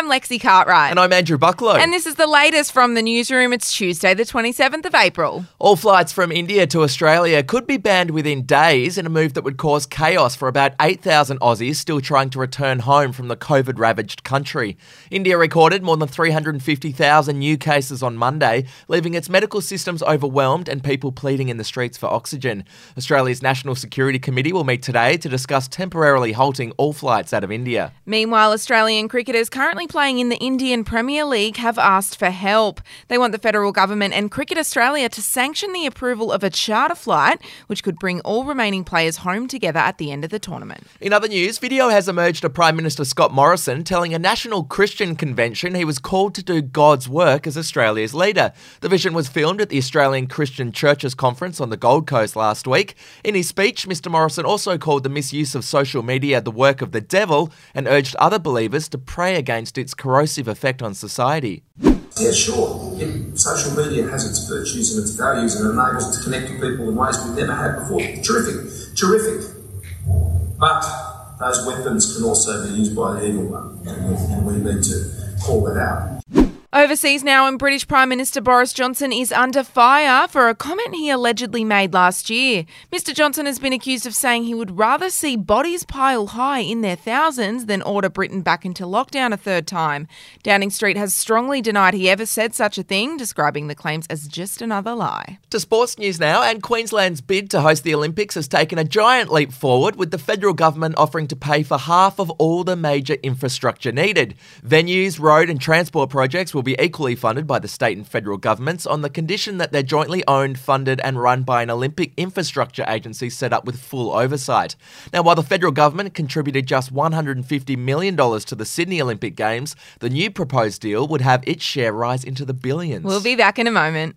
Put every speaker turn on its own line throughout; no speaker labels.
I'm Lexi Cartwright.
And I'm Andrew Bucklow.
And this is the latest from the newsroom. It's Tuesday, the 27th of April.
All flights from India to Australia could be banned within days in a move that would cause chaos for about 8,000 Aussies still trying to return home from the COVID ravaged country. India recorded more than 350,000 new cases on Monday, leaving its medical systems overwhelmed and people pleading in the streets for oxygen. Australia's National Security Committee will meet today to discuss temporarily halting all flights out of India.
Meanwhile, Australian cricketers currently playing in the Indian Premier League have asked for help. They want the federal government and Cricket Australia to sanction the approval of a charter flight, which could bring all remaining players home together at the end of the tournament.
In other news, video has emerged of Prime Minister Scott Morrison telling a national Christian convention he was called to do God's work as Australia's leader. The vision was filmed at the Australian Christian Churches Conference on the Gold Coast last week. In his speech, Mr. Morrison also called the misuse of social media the work of the devil and urged other believers to pray against its corrosive effect on society.
Yeah, sure. It, social media has its virtues and its values and enables us to connect with people in ways we've never had before. Terrific, terrific. But those weapons can also be used by the evil one, and we need to call that out.
Overseas now, and British Prime Minister Boris Johnson is under fire for a comment he allegedly made last year. Mr. Johnson has been accused of saying he would rather see bodies pile high in their thousands than order Britain back into lockdown a third time. Downing Street has strongly denied he ever said such a thing, describing the claims as just another lie.
To sports news now, and Queensland's bid to host the Olympics has taken a giant leap forward, with the federal government offering to pay for half of all the major infrastructure needed. Venues, road, and transport projects will be equally funded by the state and federal governments on the condition that they're jointly owned, funded, and run by an Olympic infrastructure agency set up with full oversight. Now, while the federal government contributed just $150 million to the Sydney Olympic Games, the new proposed deal would have its share rise into the billions.
We'll be back in a moment.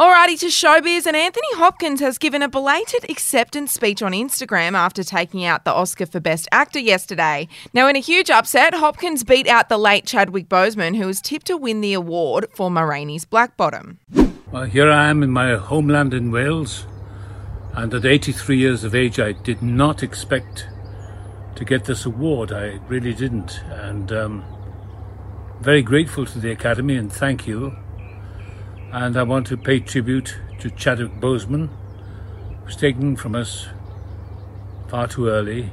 Alrighty to showbiz, and Anthony Hopkins has given a belated acceptance speech on Instagram after taking out the Oscar for Best Actor yesterday. Now, in a huge upset, Hopkins beat out the late Chadwick Boseman, who was tipped to win the award for Ma Black Bottom.
Well, here I am in my homeland in Wales, and at 83 years of age, I did not expect to get this award. I really didn't, and um, very grateful to the Academy and thank you. And I want to pay tribute to Chadwick Boseman, who's taken from us far too early.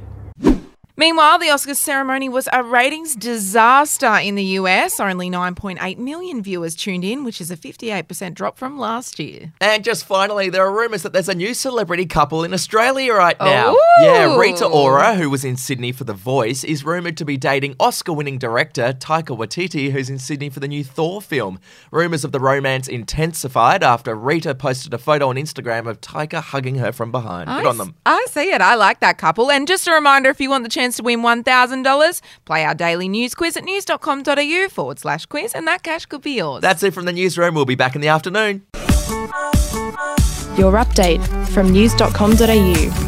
Meanwhile, the Oscars ceremony was a ratings disaster in the US. Only 9.8 million viewers tuned in, which is a 58% drop from last year.
And just finally, there are rumours that there's a new celebrity couple in Australia right now.
Ooh.
Yeah, Rita Ora, who was in Sydney for The Voice, is rumoured to be dating Oscar winning director Taika Waititi, who's in Sydney for the new Thor film. Rumours of the romance intensified after Rita posted a photo on Instagram of Taika hugging her from behind. Good on them.
I see it. I like that couple. And just a reminder if you want the chance to win $1,000, play our daily news quiz at news.com.au forward slash quiz, and that cash could be yours.
That's it from the newsroom. We'll be back in the afternoon.
Your update from news.com.au.